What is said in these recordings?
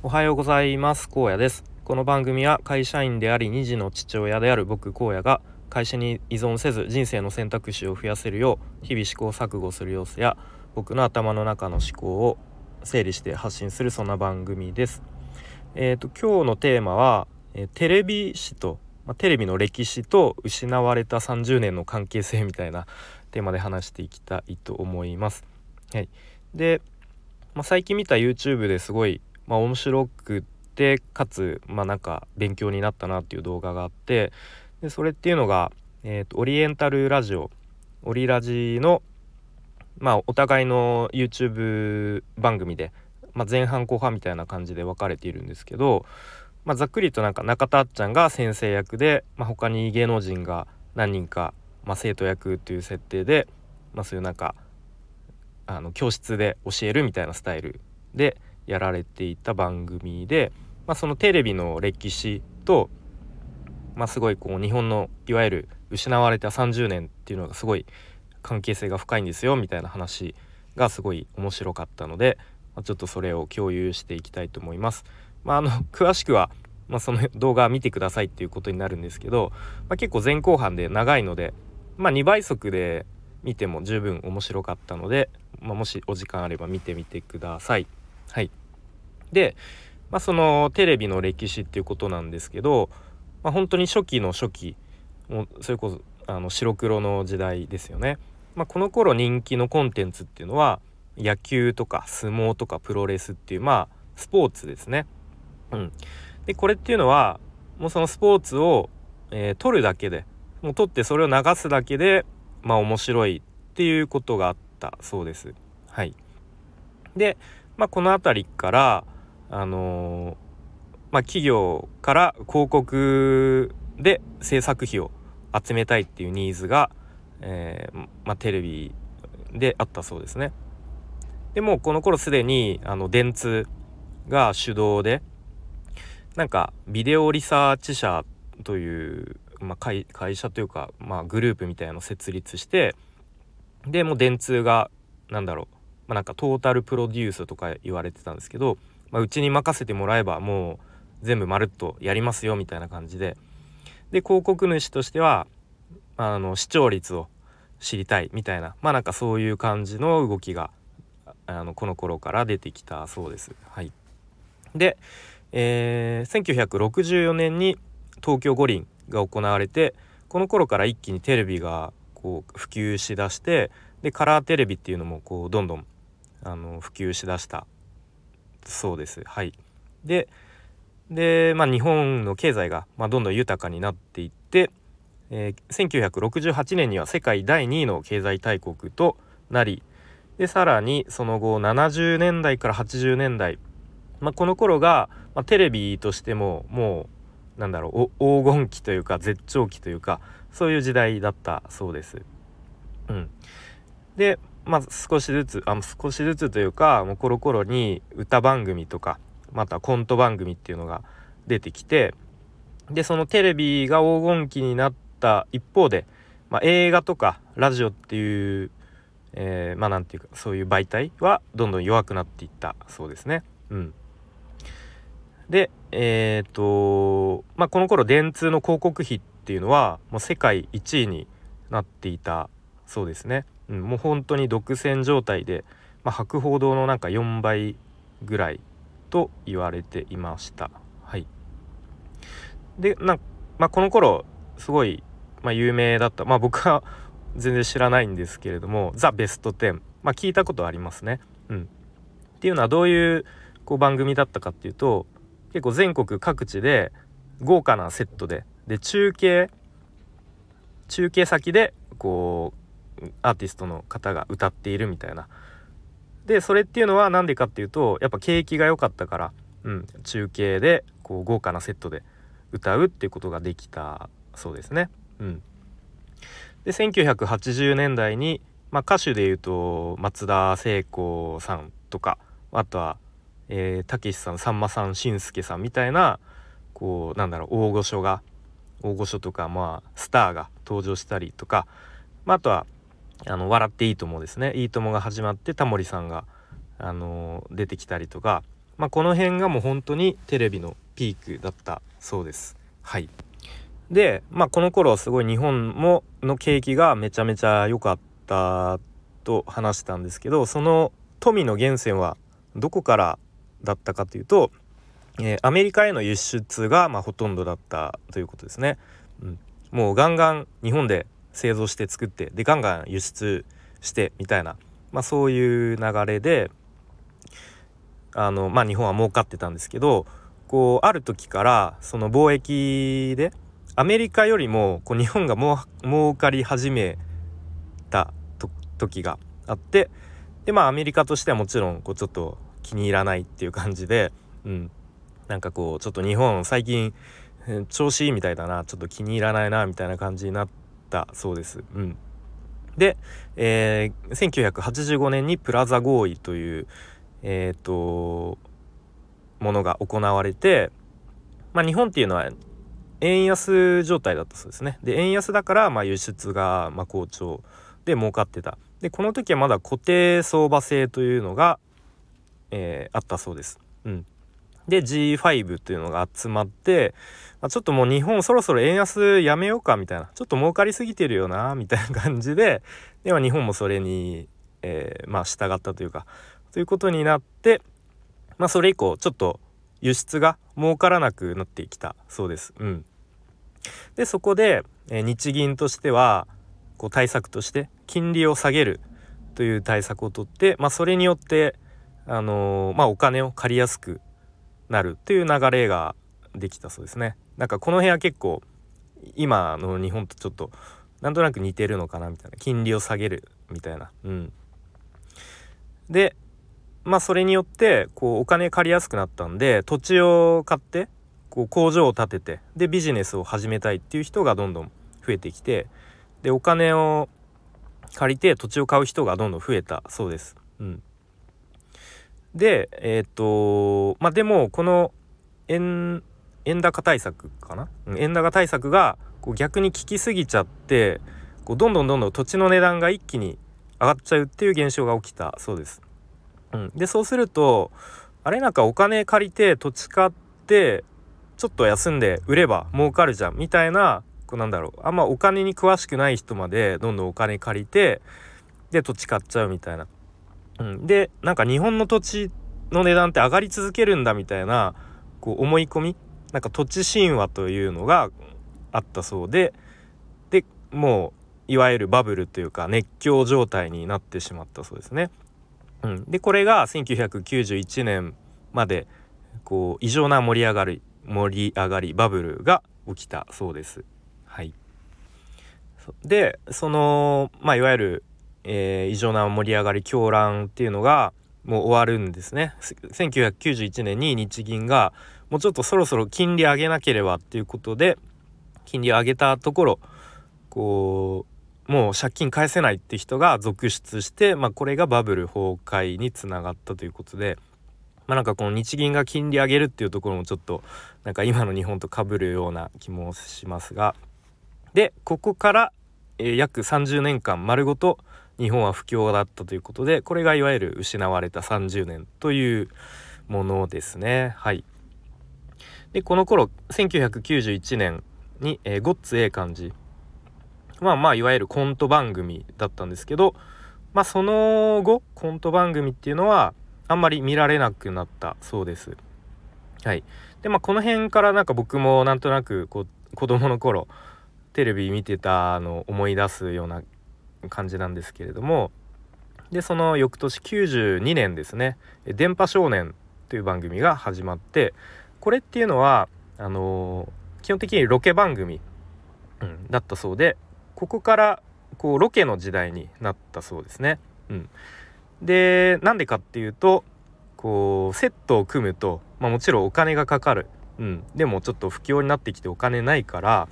おはようございます。荒野です。この番組は会社員であり2児の父親である僕荒野が会社に依存せず人生の選択肢を増やせるよう日々試行錯誤する様子や僕の頭の中の思考を整理して発信するそんな番組です。えっ、ー、と今日のテーマは、え、テレビ史と、ま、テレビの歴史と失われた30年の関係性みたいなテーマで話していきたいと思います。はい。で、まあ、最近見た YouTube ですごいまあ、面白くてかつまあなんか勉強になったなっていう動画があってでそれっていうのが、えーと、オリエンタルラジオ。オリラジのまあお互いの YouTube 番組で、まあ、前半後半みたいな感じで分かれているんですけど、まあ、ざっくりとなんか中田あっちゃんが先生役で、まあ、他に芸能人が何人か、まあ、生徒役っていう設定で、まあ、そういうなんかあの教室で教えるみたいなスタイルでやられていた番組で、まあ、そのテレビの歴史と、まあ、すごいこう日本のいわゆる失われた30年っていうのがすごい関係性が深いんですよみたいな話がすごい面白かったので、まあ、ちょっとそれを共有していきたいと思います。まあ、あの詳しくは、まあ、その動画見てくださいっていうことになるんですけど、まあ、結構前後半で長いので、まあ、2倍速で見ても十分面白かったので、まあ、もしお時間あれば見てみてください。はい、で、まあ、そのテレビの歴史っていうことなんですけど、まあ、本当に初期の初期もうそれこそあの白黒の時代ですよね。まあ、この頃人気のコンテンツっていうのは野球とか相撲とかプロレスっていうまあスポーツですね。うん、でこれっていうのはもうそのスポーツを、えー、撮るだけでもう撮ってそれを流すだけでまあ面白いっていうことがあったそうです。はい、でまあ、この辺りから、あのー、まあ、企業から広告で制作費を集めたいっていうニーズが、えー、まあ、テレビであったそうですね。でもこの頃すでにあの電通が主導でなんかビデオリサーチ社という、まあ、会会社というか、まあ、グループみたいなのを設立してでもう電通が何だろうまあ、なんかトータルプロデュースとか言われてたんですけど、まあ、うちに任せてもらえばもう全部まるっとやりますよみたいな感じでで広告主としてはあの視聴率を知りたいみたいなまあなんかそういう感じの動きがあのこの頃から出てきたそうです。はい、で、えー、1964年に東京五輪が行われてこの頃から一気にテレビがこう普及しだしてでカラーテレビっていうのもこうどんどんあの普及しだしたそうです。はい、でで、まあ、日本の経済が、まあ、どんどん豊かになっていって、えー、1968年には世界第2位の経済大国となりでさらにその後70年代から80年代、まあ、この頃が、まあ、テレビとしてももうなんだろう黄金期というか絶頂期というかそういう時代だったそうです。うん、でまあ少しずつあ少しずつというかもうコロコロに歌番組とかまたコント番組っていうのが出てきてでそのテレビが黄金期になった一方で、まあ、映画とかラジオっていう、えー、まあなんていうかそういう媒体はどんどん弱くなっていったそうですね。うん、でえっ、とまあこの頃電通の広告費っていうのはもう世界1位になっていたそうですね。うん、もう本当に独占状態で、まあ、博報堂のなんか4倍ぐらいと言われていました。はい、でな、まあ、この頃すごい、まあ、有名だった、まあ、僕は 全然知らないんですけれども「ザ・ベスト10」まあ、聞いたことありますね。うん、っていうのはどういうこう番組だったかっていうと結構全国各地で豪華なセットでで中継中継先でこうアーティストの方が歌っているみたいな。でそれっていうのは何でかっていうとやっぱ景気が良かったから、うん、中継でこう豪華なセットで歌うっていうことができたそうですね。うん、で1980年代に、まあ、歌手でいうと松田聖子さんとかあとはたけし、さんさんまさんしんすけさんみたいなこうなんだろう大御所が大御所とかまあスターが登場したりとか、まあ、あとはあの笑っていいともですね。いいともが始まってタモリさんがあの出てきたりとか。まあ、この辺がもう本当にテレビのピークだったそうです。はい。でまあこの頃すごい日本もの景気がめちゃめちゃ良かったと話したんですけどその富の源泉はどこからだったかというと、えー、アメリカへの輸出がまあほとんどだったということですね。うん、もうガンガン日本で製造して作ってでガンガン輸出してみたいな、まあ、そういう流れであの、まあ、日本は儲かってたんですけどこうある時からその貿易でアメリカよりもこう日本がもう儲かり始めた時があってでまあアメリカとしてはもちろんこうちょっと気に入らないっていう感じで、うん、なんかこうちょっと日本最近調子いいみたいだなちょっと気に入らないなみたいな感じになってたそうです。うん、で、えー、1985年にプラザ合意という、えーと、ものが行われて、まあ、日本っていうのは円安状態だったそうですね。で円安だからまあ輸出がまあ好調で儲かってた。でこの時はまだ固定相場制というのが、えー、あったそうです。うん、で G5 というのが集まって、まあ、ちょっともう日本そろそろ円安やめようかみたいな。ちょっと儲かりすぎてるよなみたいな感じででは日本もそれに、えー、まあ従ったというかということになってまあそれ以降ちょっと輸出が儲からなくなってきた。そうです。うん、でそこで、えー、日銀としてはこう対策として金利を下げるという対策をとって、まあ、それによって、あのー、まあ、お金を借りやすくなるという流れができたそうですね。なんかこの辺は結構今の日本とちょっとなんとなく似てるのかなみたいな金利を下げるみたいな。うん、でまあそれによってこうお金借りやすくなったんで土地を買ってこう工場を建ててでビジネスを始めたいっていう人がどんどん増えてきてでお金を借りて土地を買う人がどんどん増えたそうです。うん、でえっ、とまあでもこの円円高対策かな？円高対策がこう逆に効きすぎちゃってこうどんどんどんどん土地の値段が一気に上がっちゃうっていう現象が起きたそうです。うん、でそうするとあれなんかお金借りて土地買ってちょっと休んで売れば儲かるじゃんみたいなこうなんだろうあんまお金に詳しくない人までどんどんお金借りてで土地買っちゃうみたいな。うん、でなんか日本の土地の値段って上がり続けるんだみたいなこう思い込み？なんか土地神話というのがあったそうででもういわゆるバブルというか熱狂状態になってしまったそうですね。うん、でこれが1991年までこう異常な盛り上がり盛り上がりバブルが起きたそうです。はい、でそのまあいわゆる、えー、異常な盛り上がり狂乱っていうのがもう終わるんですね。1991年に日銀がもうちょっとそろそろ金利上げなければっていうことで金利上げたところこうもう借金返せないって人が続出して、まあ、これがバブル崩壊につながったということで。まあ、なんかこの日銀が金利上げるっていうところもちょっとなんか今の日本とかぶるような気もしますがでここから、えー、約30年間丸ごと日本は不況だったということでこれがいわゆる失われた30年というものですね。はい。でこの頃1991年に、えー、ゴッツ A 漢字まあまあいわゆるコント番組だったんですけどまあその後コント番組っていうのはあんまり見られなくなったそうです。はい。でまあこの辺からなんか僕もなんとなくこう子供の頃テレビ見てたのを思い出すような感じなんですけれどもでその翌年92年ですね「電波少年」という番組が始まってこれっていうのはあのー、基本的にロケ番組、うん、だったそうでここからこうロケの時代になったそうですね。うん、でなんでかっていうとこうセットを組むと、まあ、もちろんお金がかかる、うん、でもちょっと不況になってきてお金ないから、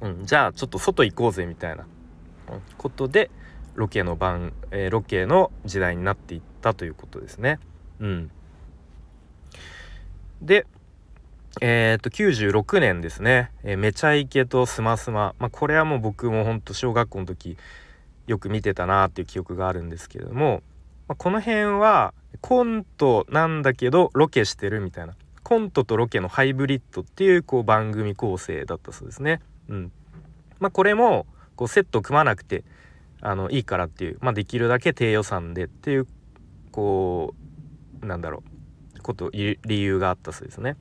うん、じゃあちょっと外行こうぜみたいな。ことでロケの番、えー、ロケの時代になっていったということですね。うん、でえー、っと96年ですね「えー、めちゃイケ」と「スマスマ」まあ、これはもう僕もほんと小学校の時よく見てたなっていう記憶があるんですけれども。まあ、この辺はコントなんだけどロケしてるみたいな。コントとロケのハイブリッドっていうこう番組構成だったそうですね。うん。まあ、これもこうセット組まなくてあのいいからっていう、まあ、できるだけ低予算でっていうこうなんだろうこと理由があったそうですね。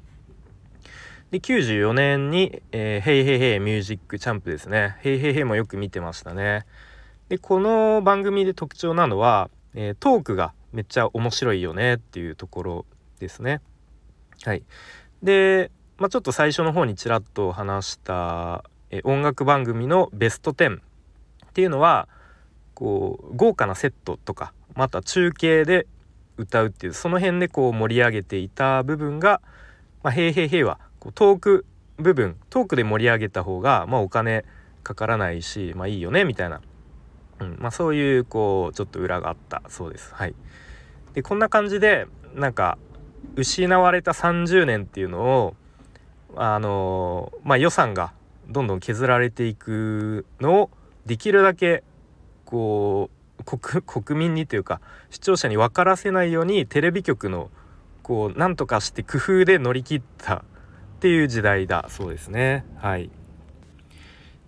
で94年に「えー、ヘイヘイヘイミュージックチャンプ」ですね「ヘイヘイヘイ」もよく見てましたね。でこの番組で特徴なのは、えー、トークがめっちゃ面白いよねっていうところですね。はい、で、まあ、ちょっと最初の方にちらっと話したえ音楽番組のベスト10っていうのはこう豪華なセットとかまた中継で歌うっていうその辺でこう盛り上げていた部分が「まあ、へいへいへい」はこうトーク部分トークで盛り上げた方が、まあ、お金かからないし、まあ、いいよねみたいな、うんまあ、そういうこうちょっと裏があったそうです。はい、でこんな感じでなんか失われた30年っていうのをあのまあ予算がどんどん削られていくのをできるだけこう国民にというか視聴者に分からせないようにテレビ局のこうなんとかして工夫で乗り切ったっていう時代だそうですね。はい、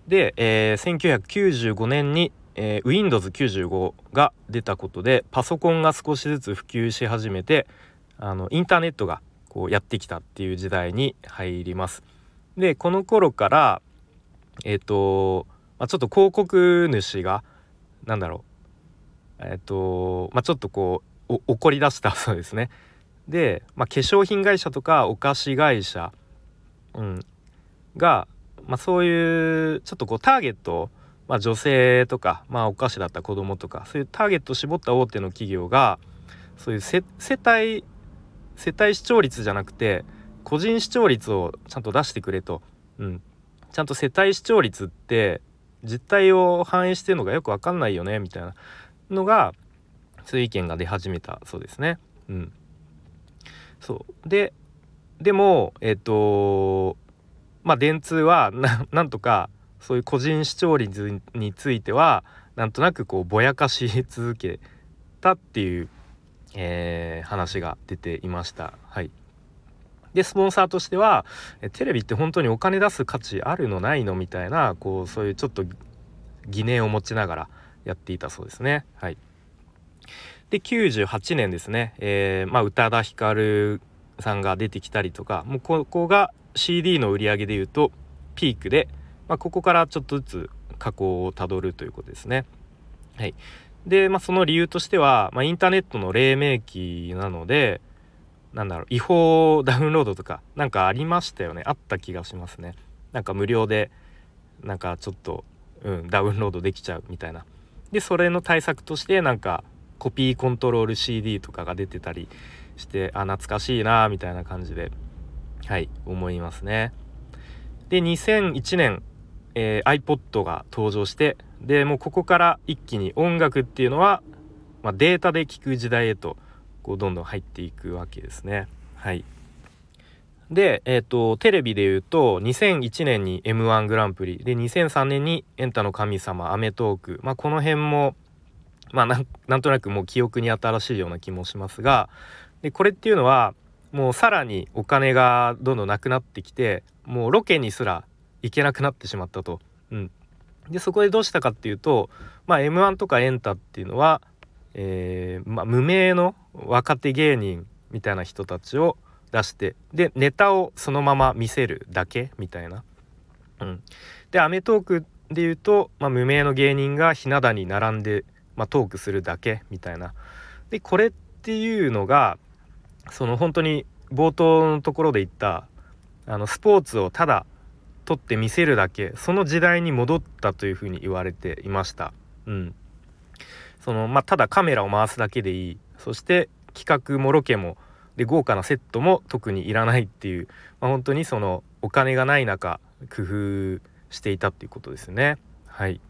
で、えー、1995年に、えー、Windows95 が出たことでパソコンが少しずつ普及し始めてあのインターネットがこうやってきたっていう時代に入ります。でこの頃からえっ、ー、と、まあ、ちょっと広告主が何だろう。えっ、ー、と、まあ、ちょっとこう怒り出した そうですね。で、まあ、化粧品会社とかお菓子会社、うん、が、まあ、そういうちょっとこうターゲットまあ、女性とか、まあ、お菓子だった子供とかそういうターゲットを絞った大手の企業がそういう世帯世帯視聴率じゃなくて個人視聴率をちゃんと出してくれと、うん、ちゃんと世帯視聴率って実態を反映してるのがよく分かんないよねみたいなのがそういう意見が出始めたそうですね。うん、そうででもえっ、ー、とまあ電通はなんとかそういう個人視聴率についてはなんとなくこうぼやかし続けたっていうえー、話が出ていました。はいでスポンサーとしてはテレビって本当にお金出す価値あるのないのみたいなこうそういうちょっと疑念を持ちながらやっていたそうですね。はい、で98年ですね、えー、まあ、宇多田ヒカルさんが出てきたりとかもうここが CD の売り上げでいうとピークで、まあ、ここからちょっとずつ下降をたどるということですね。はい、で、まあ、その理由としては、まあ、インターネットの黎明期なのでなんだろう違法ダウンロードとかなんかありましたよね。あった気がしますね。なんか無料でなんかちょっと、うん、ダウンロードできちゃうみたいな。でそれの対策としてなんかコピーコントロール CD とかが出てたりしてあ懐かしいなみたいな感じではい思いますね。で2001年、えー、iPod が登場してでもうここから一気に音楽っていうのは、まあ、データで聴く時代へとこうどんどん入っていくわけですね。はいで、えーと、テレビでいうと2001年に m 1グランプリで2003年に「エンタの神様」「アメトーク」まあこの辺もまあなんとなくもう記憶に新しいような気もしますがでこれっていうのはもうさらにお金がどんどんなくなってきてもうロケにすら行けなくなってしまったと。うん、でそこでどうしたかっていうと、まあ、m 1とかエンタっていうのは、えー、まあ、無名の若手芸人みたいな人たちを出してでネタをそのまま見せるだけみたいな。うん、で『アメトーーク』で言うと、まあ、無名の芸人がひな壇に並んで、まあ、トークするだけみたいな。でこれっていうのがその本当に冒頭のところで言ったあのスポーツをただ撮って見せるだけその時代に戻ったというふうに言われていました。うん、そのまあ、ただカメラを回すだけでいいそして企画もロケもで豪華なセットも特にいらないっていう、まあ、本当にそのお金がない中工夫していたっていうことですね。はい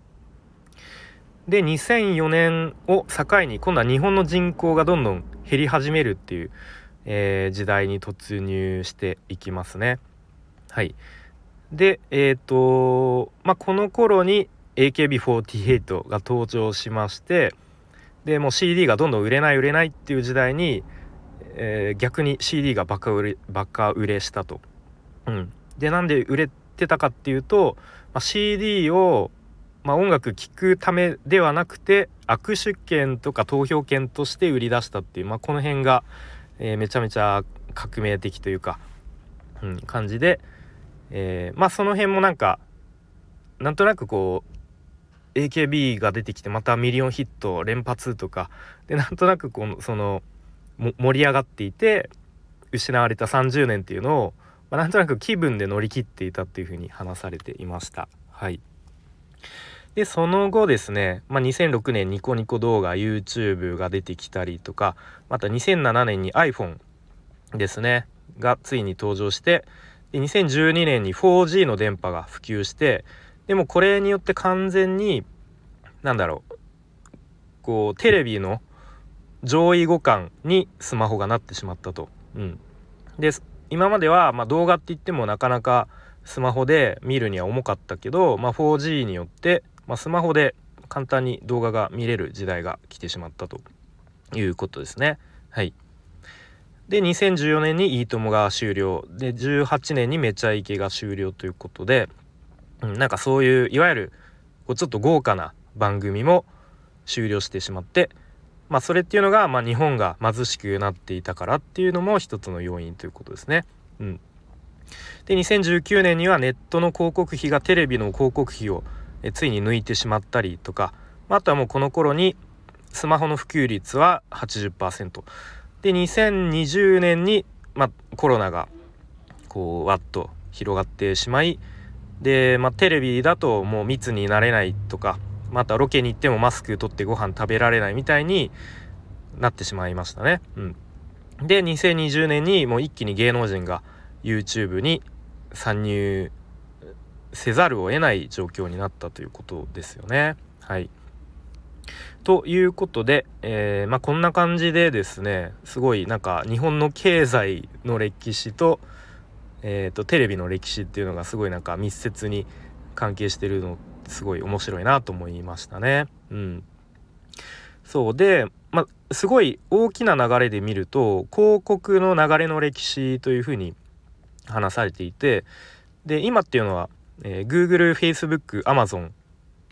で2004年を境に今度は日本の人口がどんどん減り始めるっていう、えー、時代に突入していきますね。はいでえっ、ー、とまあこの頃に AKB48 が登場しましてでもう CD がどんどん売れない売れないっていう時代に、えー、逆に CD がバカ売れバカ売れしたと。うん、でなんで売れてたかっていうと、まあ、CD を、まあ、音楽聴くためではなくて握手券とか投票券として売り出したっていう、まあ、この辺が、えー、めちゃめちゃ革命的というか、うん、感じで、えー、まあその辺もなんかなんとなくこう AKB が出てきてまたミリオンヒット連発とかで なんとなくこのその盛り上がっていて失われた30年っていうのを、まあ、なんとなく気分で乗り切っていたっていうふうに話されていました。はいでその後ですね、まあ、2006年ニコニコ動画 YouTube が出てきたりとかまた2007年に iPhone ですねがついに登場してで2012年に 4G の電波が普及してでもこれによって完全に何だろうこうテレビの上位互換にスマホがなってしまったと。うん、で今までは、まあ、動画って言ってもなかなかスマホで見るには重かったけど、まあ、4G によって、まあ、スマホで簡単に動画が見れる時代が来てしまったということですね。はい、で2014年に「いいとも」が終了で18年に「めちゃイケ」が終了ということで、うん、なんかそういういわゆるこうちょっと豪華な番組も終了してしまってまあそれっていうのが、まあ、日本が貧しくなっていたからっていうのも一つの要因ということですね。うん、で2019年にはネットの広告費がテレビの広告費をえついに抜いてしまったりとかまあとはもうこの頃にスマホの普及率は80%で2020年に、まあ、コロナがこうわっと広がってしまいで、まあ、テレビだともう密になれないとかまたロケに行ってもマスク取ってご飯食べられないみたいになってしまいましたね。うん、で2020年にもう一気に芸能人が YouTube に参入せざるを得ない状況になったということですよね。はい、ということで、えー、まあ、こんな感じでですねすごいなんか日本の経済の歴史と,、えーと、テレビの歴史っていうのがすごいなんか密接に関係してるのすごい面白いなと思いましたね。うん、そうで、ま、すごい大きな流れで見ると広告の流れの歴史というふうに話されていてで今っていうのは、えー、Google、Facebook、Amazon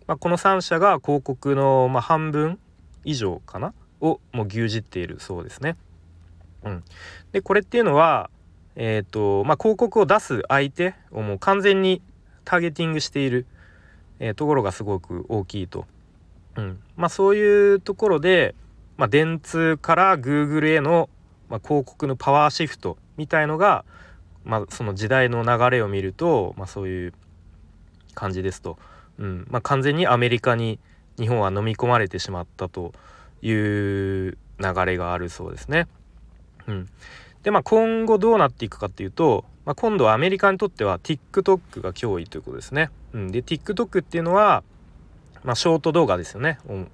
まあ、この3社が広告の、まあ、半分以上かな？をもう牛耳っているそうですね。うん、でこれっていうのは、えーとまあ、広告を出す相手をもう完全にターゲティングしている、えー、ところがすごく大きいと。うんまあ、そういうところで、まあ、電通から Google への、ま、広告のパワーシフトみたいのが、ま、その時代の流れを見ると、ま、そういう感じですと。うんま、完全にアメリカに日本は飲み込まれてしまったという流れがあるそうですね。うん、でまあ今後どうなっていくかっていうと、まあ、今度はアメリカにとっては TikTok が脅威ということですね。うん、で TikTok っていうのは、まあ、ショート動画ですよね。うん、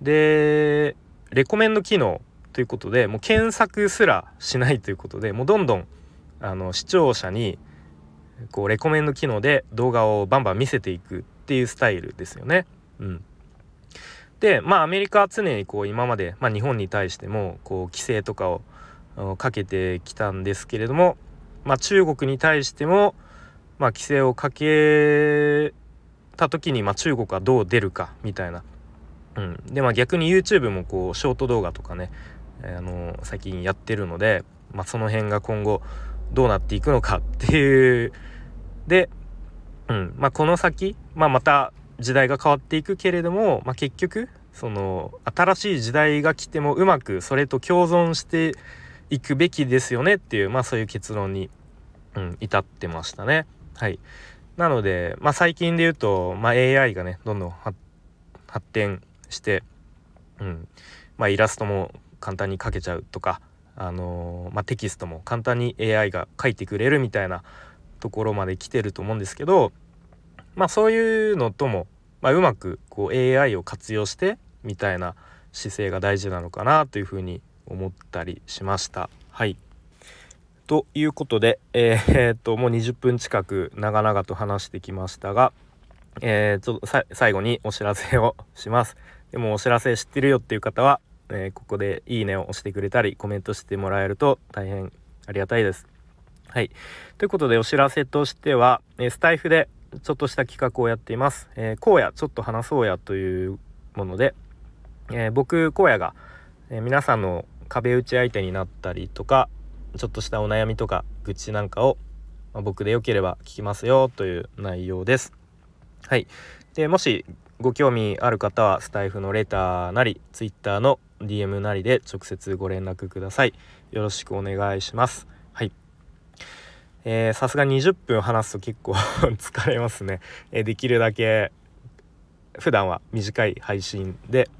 でレコメンド機能ということでもう検索すらしないということでもうどんどんあの視聴者にこうレコメンド機能で動画をバンバン見せていくっていうスタイルですよね。うん、でまあアメリカは常にこう今まで、まあ、日本に対してもこう規制とかをかけてきたんですけれども、まあ、中国に対しても、まあ、規制をかけた時に、まあ、中国はどう出るかみたいな。うん、でまあ逆に YouTube もこうショート動画とかね、あの最近やってるので、まあ、その辺が今後どうなっていくのか っていう。で、うん。まあ、この先、まあ、また時代が変わっていくけれども、まあ、結局その新しい時代が来てもうまくそれと共存していくべきですよねっていう、まあ、そういう結論に、うん、至ってましたね。はい、なので、まあ、最近で言うと、まあ、AI がねどんどん発展して、うんまあ、イラストも簡単に描けちゃうとかあのー、まあ、テキストも簡単に AI が書いてくれるみたいなところまで来てると思うんですけど、まあ、そういうのとも、まあ、うまくこう AI を活用してみたいな姿勢が大事なのかなというふうに思ったりしました。はいということで、えー、っともう20分近く長々と話してきましたが、えー、ちょっと最後にお知らせをします。でもお知らせ知ってるよっていう方は、えー、ここでいいねを押してくれたりコメントしてもらえると大変ありがたいです。はい。ということでお知らせとしては、えー、スタイフでちょっとした企画をやっています。えー、荒野ちょっと話そうやというもので、えー、僕荒野が、え、皆さんの壁打ち相手になったりとかちょっとしたお悩みとか愚痴なんかを、まあ、僕でよければ聞きますよという内容です。はい。でもしご興味ある方はスタイフのレターなり Twitter の DM なりで直接ご連絡ください。よろしくお願いします。はい。えさすが20分話すと結構 疲れますね。えー、できるだけ普段は短い配信で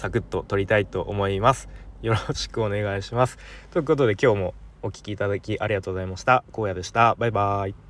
サクッと撮りたいと思います。よろしくお願いします。ということで今日もお聴きいただきありがとうございました。荒野でした。バイバーイ。